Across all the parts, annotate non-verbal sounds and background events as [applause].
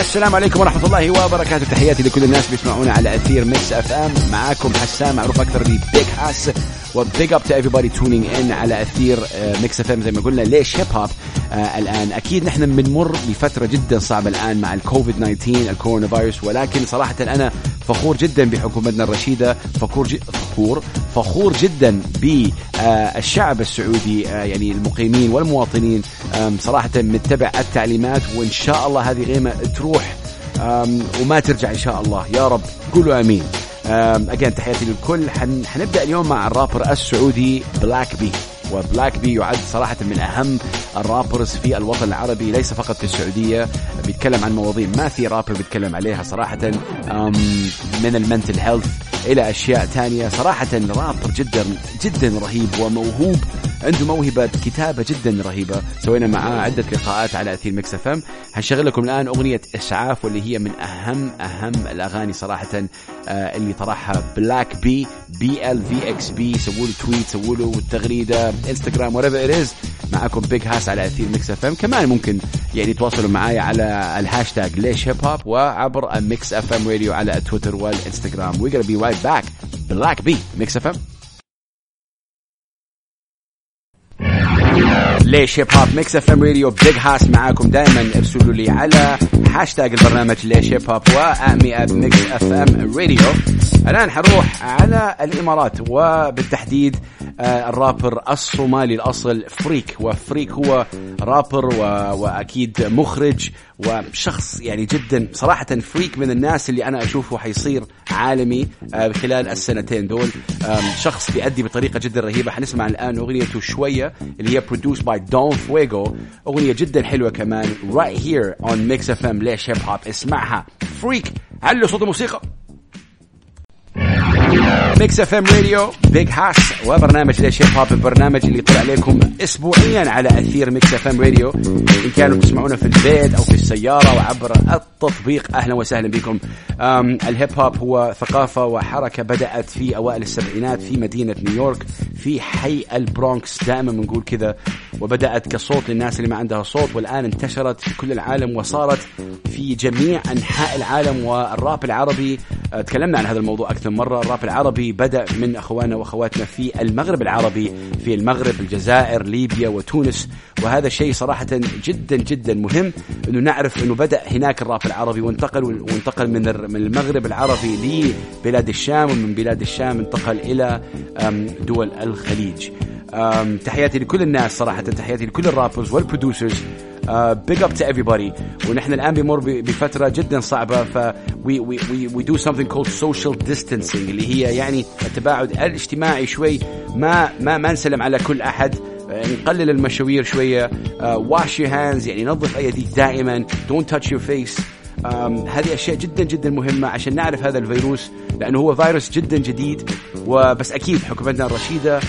السلام عليكم ورحمة الله وبركاته. تحياتي لكل الناس بيسمعونا على أثير Mix FM. معاكم حسام معروف أكثر ب Big Hass. و big up to everybody tuning in على أثير Mix FM زي ما قلنا ليش Hip Hop آه الآن. أكيد نحن بنمر بفترة جدا صعبة الآن مع الكوفيد 19 الكورونا فيروس ولكن صراحة أنا فخور جدا بحكومتنا الرشيدة فخور فخور فخور جدا بالشعب السعودي آه يعني المقيمين والمواطنين. صراحة متبع التعليمات وإن شاء الله هذه غيمة تروح. وما ترجع إن شاء الله. يا رب. قولوا أمين. again تحياتي للكل. حن... حنبدأ اليوم مع الرابر السعودي Black B و Black B يعد صراحة من أهم ال rappers في الوطن العربي ليس فقط في السعودية. بيتكلم عن مواضيع ما في رابر بيتكلم عليها صراحة. من ال mental health إلى أشياء تانية. صراحة رابر جدا جدا رهيب وموهوب عنده موهبة كتابة جدا رهيبة. سوينا معاه عدة لقاءات على أثير Mix FM هنشغل لكم الآن أغنية إسعاف واللي هي من أهم أهم الأغاني صراحة آه اللي طرحها Black B B L V X B سووا له tweet سووا له تغريدة انستغرام whatever it is معكم Big Hass على أثير Mix FM كمان ممكن يعني تواصلوا معايا على الهاشتاج ليش هيب هوب وعبر Mix FM راديو على تويتر والإنستغرام. Gonna be right back. Black B Mix FM ليش هيب هوب Mix FM راديو Big Hass معاكم دائما ارسلوا لي على هاشتاج البرنامج ليش هيب هوب و hit me up Mix FM راديو الآن حروح على الإمارات وبالتحديد الرابر الصومالي الأصل Freek و Freek هو رابر و... وأكيد مخرج وشخص يعني جدا صراحة Freek من الناس اللي أنا أشوفه حيصير عالمي خلال السنتين دول. شخص بيأدي بطريقة جدا رهيبة. حنسمع الآن أغنيته شوية اللي هي produced by Don Fuego. أغنية جدا حلوة كمان right here on Mix FM ليش هيب هوب اسمعها. Freek علوا صوت الموسيقى؟ Mix FM راديو Big Hass وبرنامج ليش هيب هوب البرنامج اللي يطلع عليكم اسبوعيا على أثير Mix FM راديو إن كانوا تسمعونا في البيت أو في السيارة وعبر التطبيق أهلا وسهلا بكم. الهيب هوب هو ثقافة وحركة بدأت في أوائل السبعينات في مدينة نيويورك في حي البرونكس دائما بنقول كذا. وبدأت كصوت للناس اللي ما عندها صوت والآن انتشرت في كل العالم وصارت في جميع أنحاء العالم والراب العربي. تكلمنا عن هذا الموضوع أكثر مرة. الراب العربي بدأ من أخواننا وأخواتنا في المغرب العربي في المغرب الجزائر ليبيا وتونس. وهذا شيء صراحة جدا جدا مهم أنه نعرف أنه بدأ هناك الراب العربي وانتقل وانتقل من من المغرب العربي لبلاد الشام ومن بلاد الشام انتقل إلى دول الخليج. تحياتي لكل الناس صراحة تحياتي لكل ال rappers وال producers. big up to everybody. ونحن الآن بمر بفترة جدا صعبة ف we, we, we do something called social distancing اللي هي يعني التباعد الاجتماعي شوي. ما ما ما نسلم على كل أحد. يعني نقلل المشاوير شوية. Wash your hands يعني نظف أيديك دائما. Don't touch your face. هذه أشياء جدا جدا مهمة عشان نعرف هذا الفيروس لأنه هو فيروس جدا جديد. وبس أكيد حكومتنا الرشيدة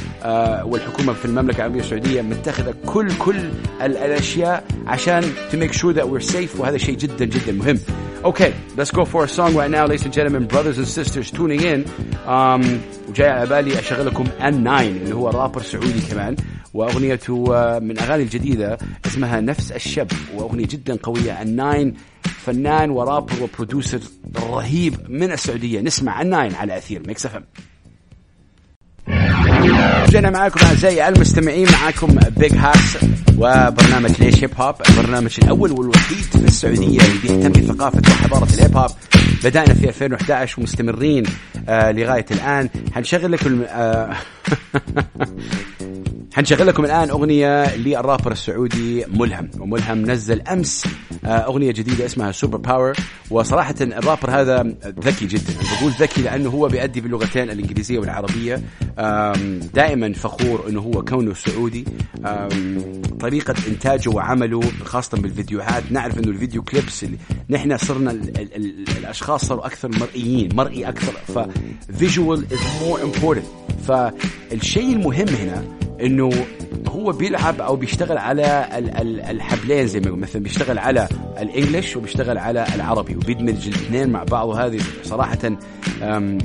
والحكومة في المملكة العربية السعودية متخذة كل كل الأشياء عشان to make sure that we're safe وهذا شيء جدا جدا مهم. Okay, let's go for a song right now, ladies and gentlemen, brothers and sisters tuning in. Um, وجاي على بالي اشغل لكم N9 اللي هو رابر سعودي كمان وأغنيته من أغاني الجديدة اسمها نفس الشب وأغنية جدا قوية N9 فنان و rapper و producer رهيب من السعودية نسمع N9 على أثير Mix FM جينا معاكم اعزائي المستمعين معاكم Big Hass وبرنامج ليش هيب هوب البرنامج الأول والوحيد في السعودية اللي بيهتم بثقافه وحضارة الهيب هوب بدأنا في 2011 ومستمرين آه لغاية الآن. حنشغل لكم آه [laughs] حنشغل لكم الآن أغنية للرابر السعودي ملهم وملهم نزل أمس أغنية جديدة اسمها Super Power وصراحة الرابر هذا ذكي جدا. بقول ذكي لأنه هو بيأدي باللغتين الإنجليزية والعربية. دائما فخور إنه هو كونه سعودي. طريقة إنتاجه وعمله خاصة بالفيديوهات. نعرف إنه ال video clips اللي نحن صرنا ال ال ال الأشخاص صاروا أكثر مرئيين مرئي أكثر. ف visual is more important فالشيء المهم هنا إنه هو بيلعب أو بيشتغل على الحبلين زي ما مثلا بيشتغل على ال English وبيشتغل على العربي وبيدمج الاثنين مع بعض. وهذه صراحة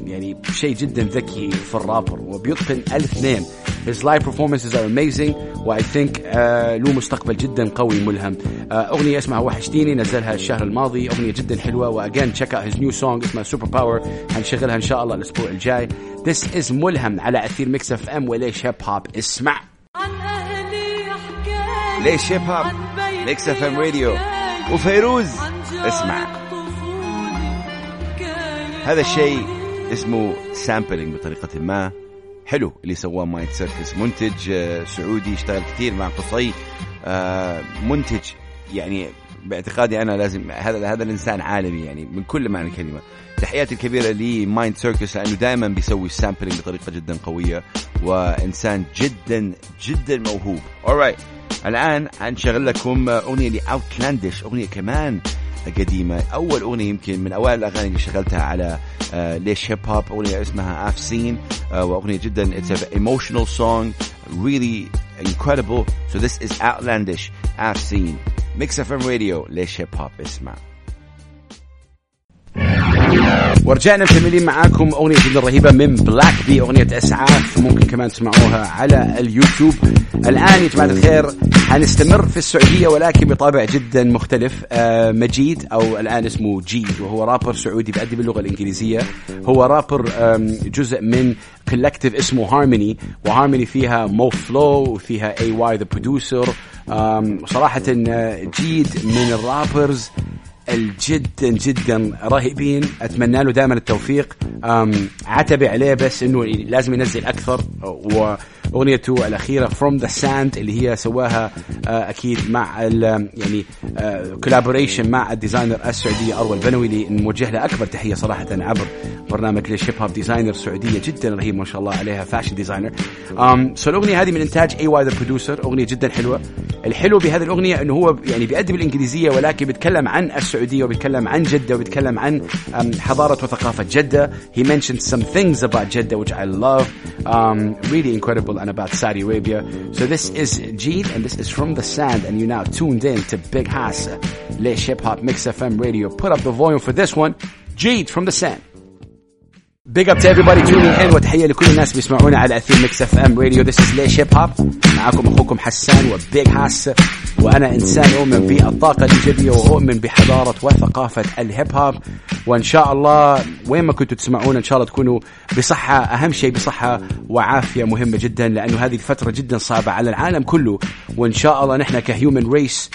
يعني شيء جدا ذكي في الرابر. وبيتقن الاثنين. His live performances are amazing. و I think uh, له مستقبل جدا قوي ملهم. uh, أغنية اسمها وحشتيني نزلها الشهر الماضي. أغنية جدا حلوة. و again check out his new song. اسمها Super Power هنشغلها إن شاء الله الأسبوع الجاي. This is ملهم على أثير Mix FM وليش هيب هوب اسمع. ليش هيب هوب Mix FM راديو. وفيروز اسمع. هذا الشيء اسمه sampling بطريقة ما. حلو اللي سواه Mind Circus. منتج آه، سعودي اشتغل كثير مع قصي. آه، منتج يعني باعتقادي أنا لازم هذا هذا الإنسان عالمي يعني من كل معنى الكلمة. تحياتي الكبيرة ل Mind Circus لأنه دائما بيسوي sampling بطريقة جدا قوية وإنسان جدا جدا موهوب. Alright الآن حنشغل لكم أغنية ل Outlandish أغنية كمان قديمة. أول أغنية يمكن من أوائل الأغاني اللي شغلتها على آه ليش هيب هوب أغنية اسمها Seen آه وأغنية جدا. It's an emotional song really incredible. So this is outlandish I've Seen. Mix FM Radio ليش هيب هوب اسمع. ورجعنا مكملين معاكم أغنية جدا رهيبة من Black B أغنية إسعاف. ممكن كمان تسمعوها على اليوتيوب. الآن يا جماعة الخير حنستمر في السعودية ولكن بطابع جدا مختلف. آه مجيد أو الآن اسمه جيد وهو رابر سعودي بيأدي باللغة الإنجليزية. هو رابر جزء من collective اسمه Harmony و Harmony فيها Moh Flow وفيها AY the Producer صراحة آه، جيد من ال rappers. الجدا جدا رهيبين. أتمنى له دائما التوفيق. عتبي عليه بس إنه لازم ينزل أكثر. وأغنيته الأخيرة From the Sand اللي هي سواها آه، أكيد مع يعني collaboration آه، مع ال designer السعوديه أروى البنوي اللي نوجه له أكبر تحية صراحة عبر برنامج ليش هيب هوب designer سعودية جدا رهيب ما شاء الله عليها fashion designer so الأغنية هذه من إنتاج اي واي the producer أغنية جدا حلوة. الحلو بهذه الاغنيه انه هو يعني بيأدي بالانجليزيه ولكن بيتكلم عن السعوديه وبيتكلم عن جده وبيتكلم عن حضاره وثقافه جده he mentioned some things about Jeddah which I love um, really incredible and about Saudi Arabia so this is Jeed and this is from the sand and you now tuned in to Big Hass Laish Hip Hop Mix FM Radio put up the volume for this one Jeed from the sand Big up to everybody tuning in وتحية لكل الناس بيسمعونا على أثير ميكس اف ام راديو This is ليش هيب هوب معاكم أخوكم حسان وبيج هاس وأنا إنسان أؤمن بالطاقة الإيجابية وأؤمن بحضارة وثقافة الهيب هوب وإن شاء الله وين ما كنتوا تسمعونا إن شاء الله تكونوا بصحة أهم شيء بصحة وعافية مهمة جدا لأنه هذه الفترة جدا صعبة على العالم كله. وإن شاء الله نحن ك human race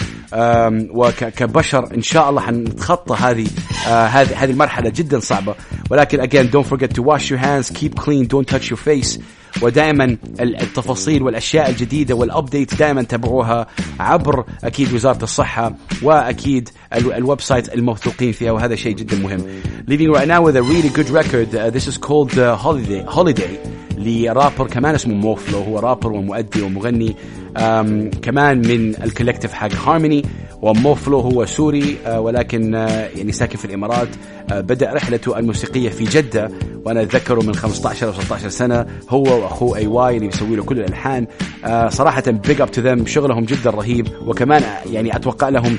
وكبشر إن شاء الله حنتخطى هذه آه، هذه هذه المرحلة جدا صعبة. ولكن again don't forget to wash your hands keep clean don't touch your face ودائما التفاصيل والاشياء الجديده والابديت دائما تابعوها عبر اكيد وزاره الصحه واكيد الويب سايت الموثوقين فيها وهذا شيء جدا مهم. Leaving right now with a really good record uh, this is called uh, Holiday Holiday لرابر كمان اسمه موفلو هو رابر ومؤدي ومغني كمان من ال collective حق هارموني وموفلو هو سوري آه، ولكن آه، يعني ساكن في الإمارات آه، بدأ رحلته الموسيقية في جدة وأنا أتذكره من 15 أو 16 سنة هو وأخوه اي واي اللي بيسوي له كل الألحان. صراحة big up to them شغلهم جدا رهيب وكمان يعني أتوقع لهم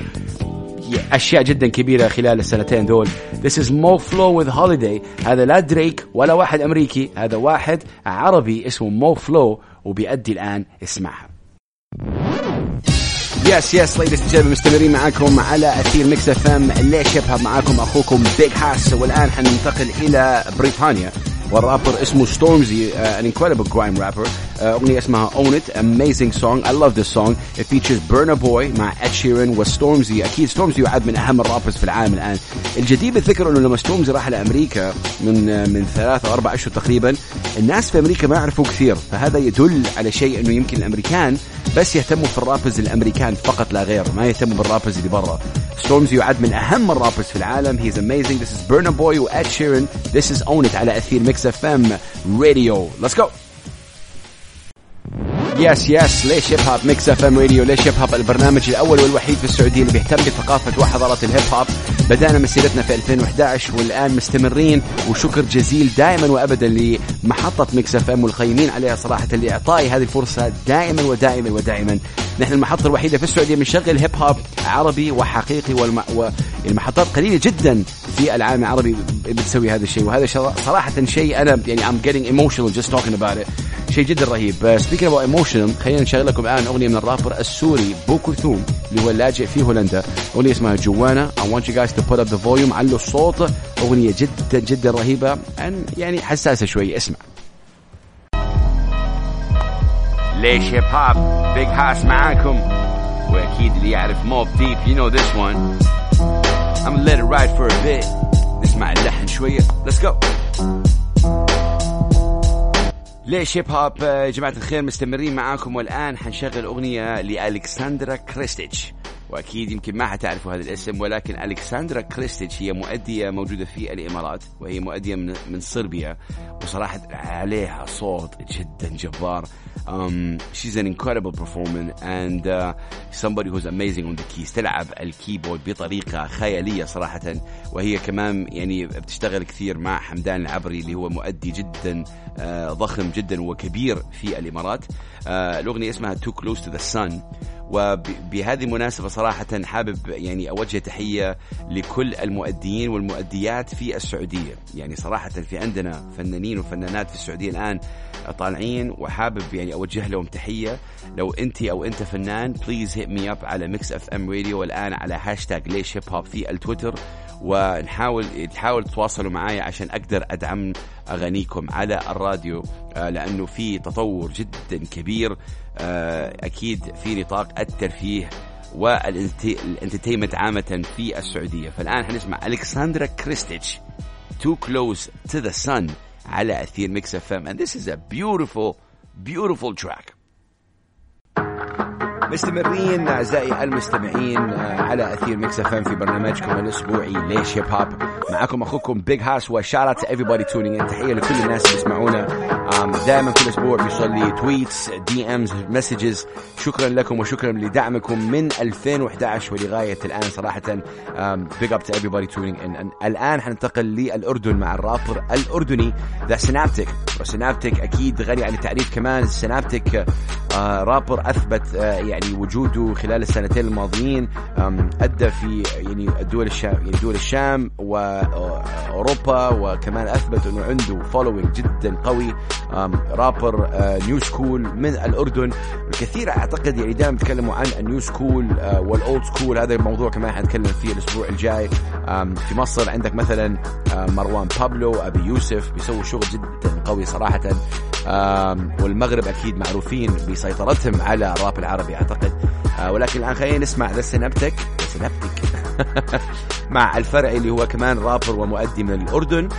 أشياء جدا كبيرة خلال السنتين دول This is Mo Flow with Holiday. هذا لا دريك ولا واحد أمريكي هذا واحد عربي اسمه مو فلو وبيأدي الآن اسمعها. yes yes ladies gentlemen مستمرين معاكم على أثير ميكس اف ام ليش هيب هوب معاكم أخوكم بيج هاس والآن حننتقل إلى بريطانيا. والرابر اسمه ستورمزي an incredible grime rapper أغنية اسمها Own It amazing song. I love this song. It features Burna Boy مع Ed Sheeran وستورمزي أكيد ستورمزي يعد من أهم ال rappers في العالم الآن. الجديد بالذكر إنه لما ستورمزي راح لأمريكا من آه، من ثلاثة أو أربع أشهر تقريبا الناس في أمريكا ما يعرفوا كثير. فهذا يدل على شيء إنه يمكن الأمريكان بس يهتموا في ال rappers الأمريكان فقط لا غير. ما يهتموا بال rappers اللي برا. ستورمزي يعد من أهم ال rappers في العالم. he's amazing this is Burna Boy و Ed Sheeran. This is Own It على أثير ميكس اف ام راديو let's go. yes yes ليش هيب هوب ميكس اف ام راديو ليش هيب هوب البرنامج الأول والوحيد في السعودية اللي بيهتم بثقافة وحضارة الهيب هوب. بدأنا مسيرتنا في 2011 والآن مستمرين وشكر جزيل دائما وابدا لمحطة ميكس إف إم والقيمين عليها صراحة لاعطائي هذه الفرصة دائما ودائما ودائما. نحن المحطة الوحيدة في السعودية بنشغل هيب هوب عربي وحقيقي والم... والمحطات قليلة جدا في العالم العربي بتسوي هذا الشيء وهذا صراحة شيء أنا يعني I'm getting emotional just talking about it. شيء جدا رهيب. speaking about emotional خلينا نشغل لكم الآن أغنية من الرابر السوري بوكوثوم اللي هو اللاجئ في هولندا. أغنية اسمها جوانا. I want you guys to put up the volume علوا الصوت. أغنية جدا جدا رهيبة عن يعني حساسة شوي. اسمع. ليش هيب هوب بيج هاس معاكم؟ وأكيد اللي يعرف موب ديب you know this one. I'm gonna let it ride for a bit. نسمع اللحن شوية. Let's go. ليش هيب هوب يا جماعة الخير مستمرين معاكم والآن حنشغل أغنية لألكسندرا كريستيتش. وأكيد يمكن ما حتعرفوا هذا الاسم ولكن ألكسندرا كريستيتش هي مؤدية موجودة في الإمارات وهي مؤدية من من صربيا وصراحة عليها صوت جدا جبار. Um, she's an incredible performer and uh, somebody who's amazing on the keys. تلعب ال keyboard بطريقة خيالية صراحة وهي كمان يعني بتشتغل كثير مع حمدان العبري اللي هو مؤدي جدا uh, ضخم جدا وكبير في الإمارات. Uh, الأغنية اسمها Too Close to the Sun. وبهذه المناسبة صراحة حابب يعني أوجه تحية لكل المؤديين والمؤديات في السعودية. يعني صراحة في عندنا فنانين وفنانات في السعودية الآن طالعين وحابب يعني أوجه لهم تحية. لو أنت أو أنت فنان please hit me up على ميكس اف ام راديو والآن على هاشتاج ليش هيب هوب في التويتر. ونحاول تحاول تتواصلوا معي عشان أقدر أدعم أغانيكم على الراديو آه، لأنه في تطور جدا كبير. آه، أكيد في نطاق الترفيه وال entertainment عامة في السعودية. فالآن حنسمع ألكسندرا كريستيتش Too Close to the Sun على أثير ميكس اف ام and this is a beautiful beautiful track. مستمرين أعزائي المستمعين آه، على أثير ميكس إف في برنامجكم الأسبوعي ليش هيب هوب معكم أخوكم بيج هاس و shout out everybody tuning in تحية لكل الناس اللي يسمعونا دائما كل أسبوع بيوصل لي tweets DMs messages شكرا لكم وشكرا لدعمكم من 2011 ولغاية الآن صراحة. big up to everybody tuning in الآن حننتقل للأردن مع الرابر الأردني. The سينابتيك وسينابتيك أكيد غني عن التعريف كمان. سينابتيك رابر أثبت آه، يعني وجوده خلال السنتين الماضيين أدى في يعني الدول الشام يعني دول الشام واوروبا وكمان أثبت إنه عنده following جدا قوي. rapper new school من الأردن. الكثير أعتقد يعني دائما بيتكلموا عن ال new school وال old school هذا الموضوع كمان حنتكلم فيه الأسبوع الجاي. في مصر عندك مثلا مروان بابلو أبي يوسف بيسووا شغل جدا قوي صراحة. والمغرب أكيد معروفين بسيطرتهم على الراب العربي أعتقد. آه، ولكن الآن خلينا نسمع the Synaptik Synaptik مع الفرعي اللي هو كمان رابر ومؤدي من الأردن.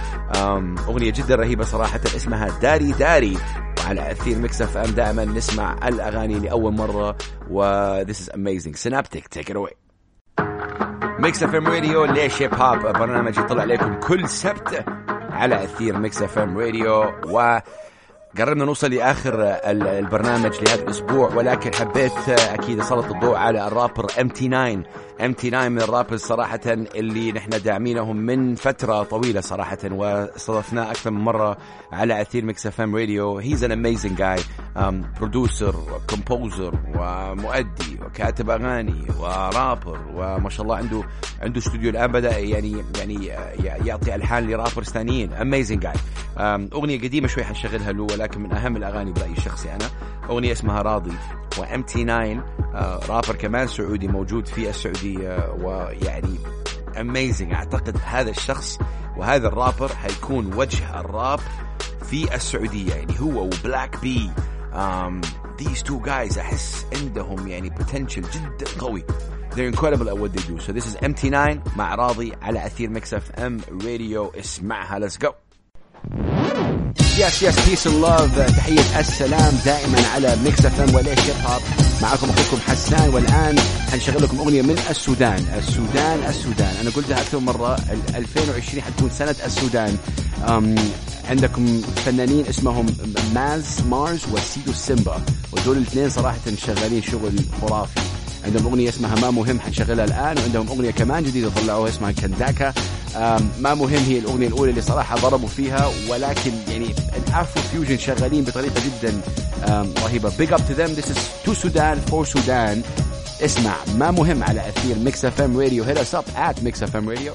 أغنية جدا رهيبة صراحة اسمها داري داري. وعلى أثير Mix FM دائما نسمع الأغاني لأول مرة. و this is amazing. Synaptik take it away Mix FM Radio ليش hip hop برنامج يطلع عليكم كل سبت على أثير Mix FM Radio. و قربنا نوصل لآخر البرنامج لهذا الأسبوع ولكن حبيت أكيد أسلط الضوء على ال rapper MT9 MT9 من ال rappers صراحة اللي نحن داعمينهم من فترة طويلة صراحة واستضفناه أكثر من مرة على أثير Mix FM Radio he's an amazing guy producer و composer ومؤدي وكاتب أغاني ورابر وما شاء الله عنده عنده استوديو الآن بدأ يعني يعني يعطي ألحان ل rappers ثانيين. Amazing guy أغنية قديمة شوي حنشغلها له ولكن من أهم الأغاني برأيي الشخصي أنا. أغنية اسمها راضي و MT9 rapper كمان سعودي موجود في السعودية ويعني amazing أعتقد هذا الشخص وهذا الرابر حيكون وجه الراب في السعودية. يعني هو وبلاك بي um, these two guys أحس عندهم يعني potential جدا قوي. They're incredible at what they do. So this is MT9 مع راضي على أثير Mix FM Radio اسمعها let's go. Yes yes peace love تحية السلام دائما على Mix FM وليش hip معكم أخوكم حسان والآن حنشغل لكم أغنية من السودان. السودان السودان. أنا قلتها أكثر مرة 2020 حتكون سنة السودان. عندكم فنانين اسمهم ماز مارز وسيدو سيمبا. ودول الاثنين صراحة شغالين شغل خرافي. عندهم أغنية اسمها ما مهم حنشغلها الآن وعندهم أغنية كمان جديدة طلعوها اسمها كنداكا ما مهم هي الأغنية الأولى اللي صراحة ضربوا فيها ولكن يعني ال Afro fusion شغالين بطريقة جدا رهيبة. Big up to them this is to Sudan for Sudan اسمع ما مهم على أثير Mix FM Radio hit us up at Mix FM Radio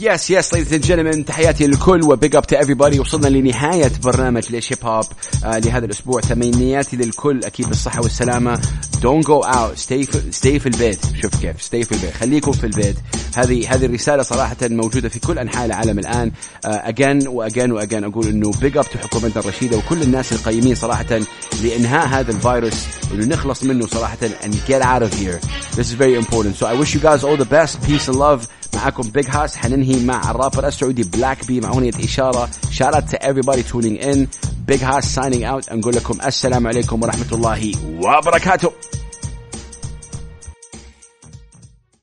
yes yes ladies and gentlemen تحياتي للكل و big up to everybody وصلنا لنهاية برنامج ليش hip hop آه لهذا الأسبوع. تمنياتي للكل أكيد بالصحة والسلامة. Don't go out. Stay في, البيت. شوف كيف. Stay في البيت. خليكم في البيت. هذه هذه الرسالة صراحة موجودة في كل أنحاء العالم الآن. آه again و again و again أقول إنه big up to حكومتنا الرشيدة وكل الناس القيمين صراحة لإنهاء هذا الفيروس إنه نخلص منه صراحة and get out of here. This is very important. So I wish you guys all the best. Peace and love. معاكم Big Hass حننهي مع الرابر السعودي بلاك بي مع أغنية إشارة. Shout out to everybody tuning in. Big هاس signing out. نقول لكم السلام عليكم ورحمة الله وبركاته.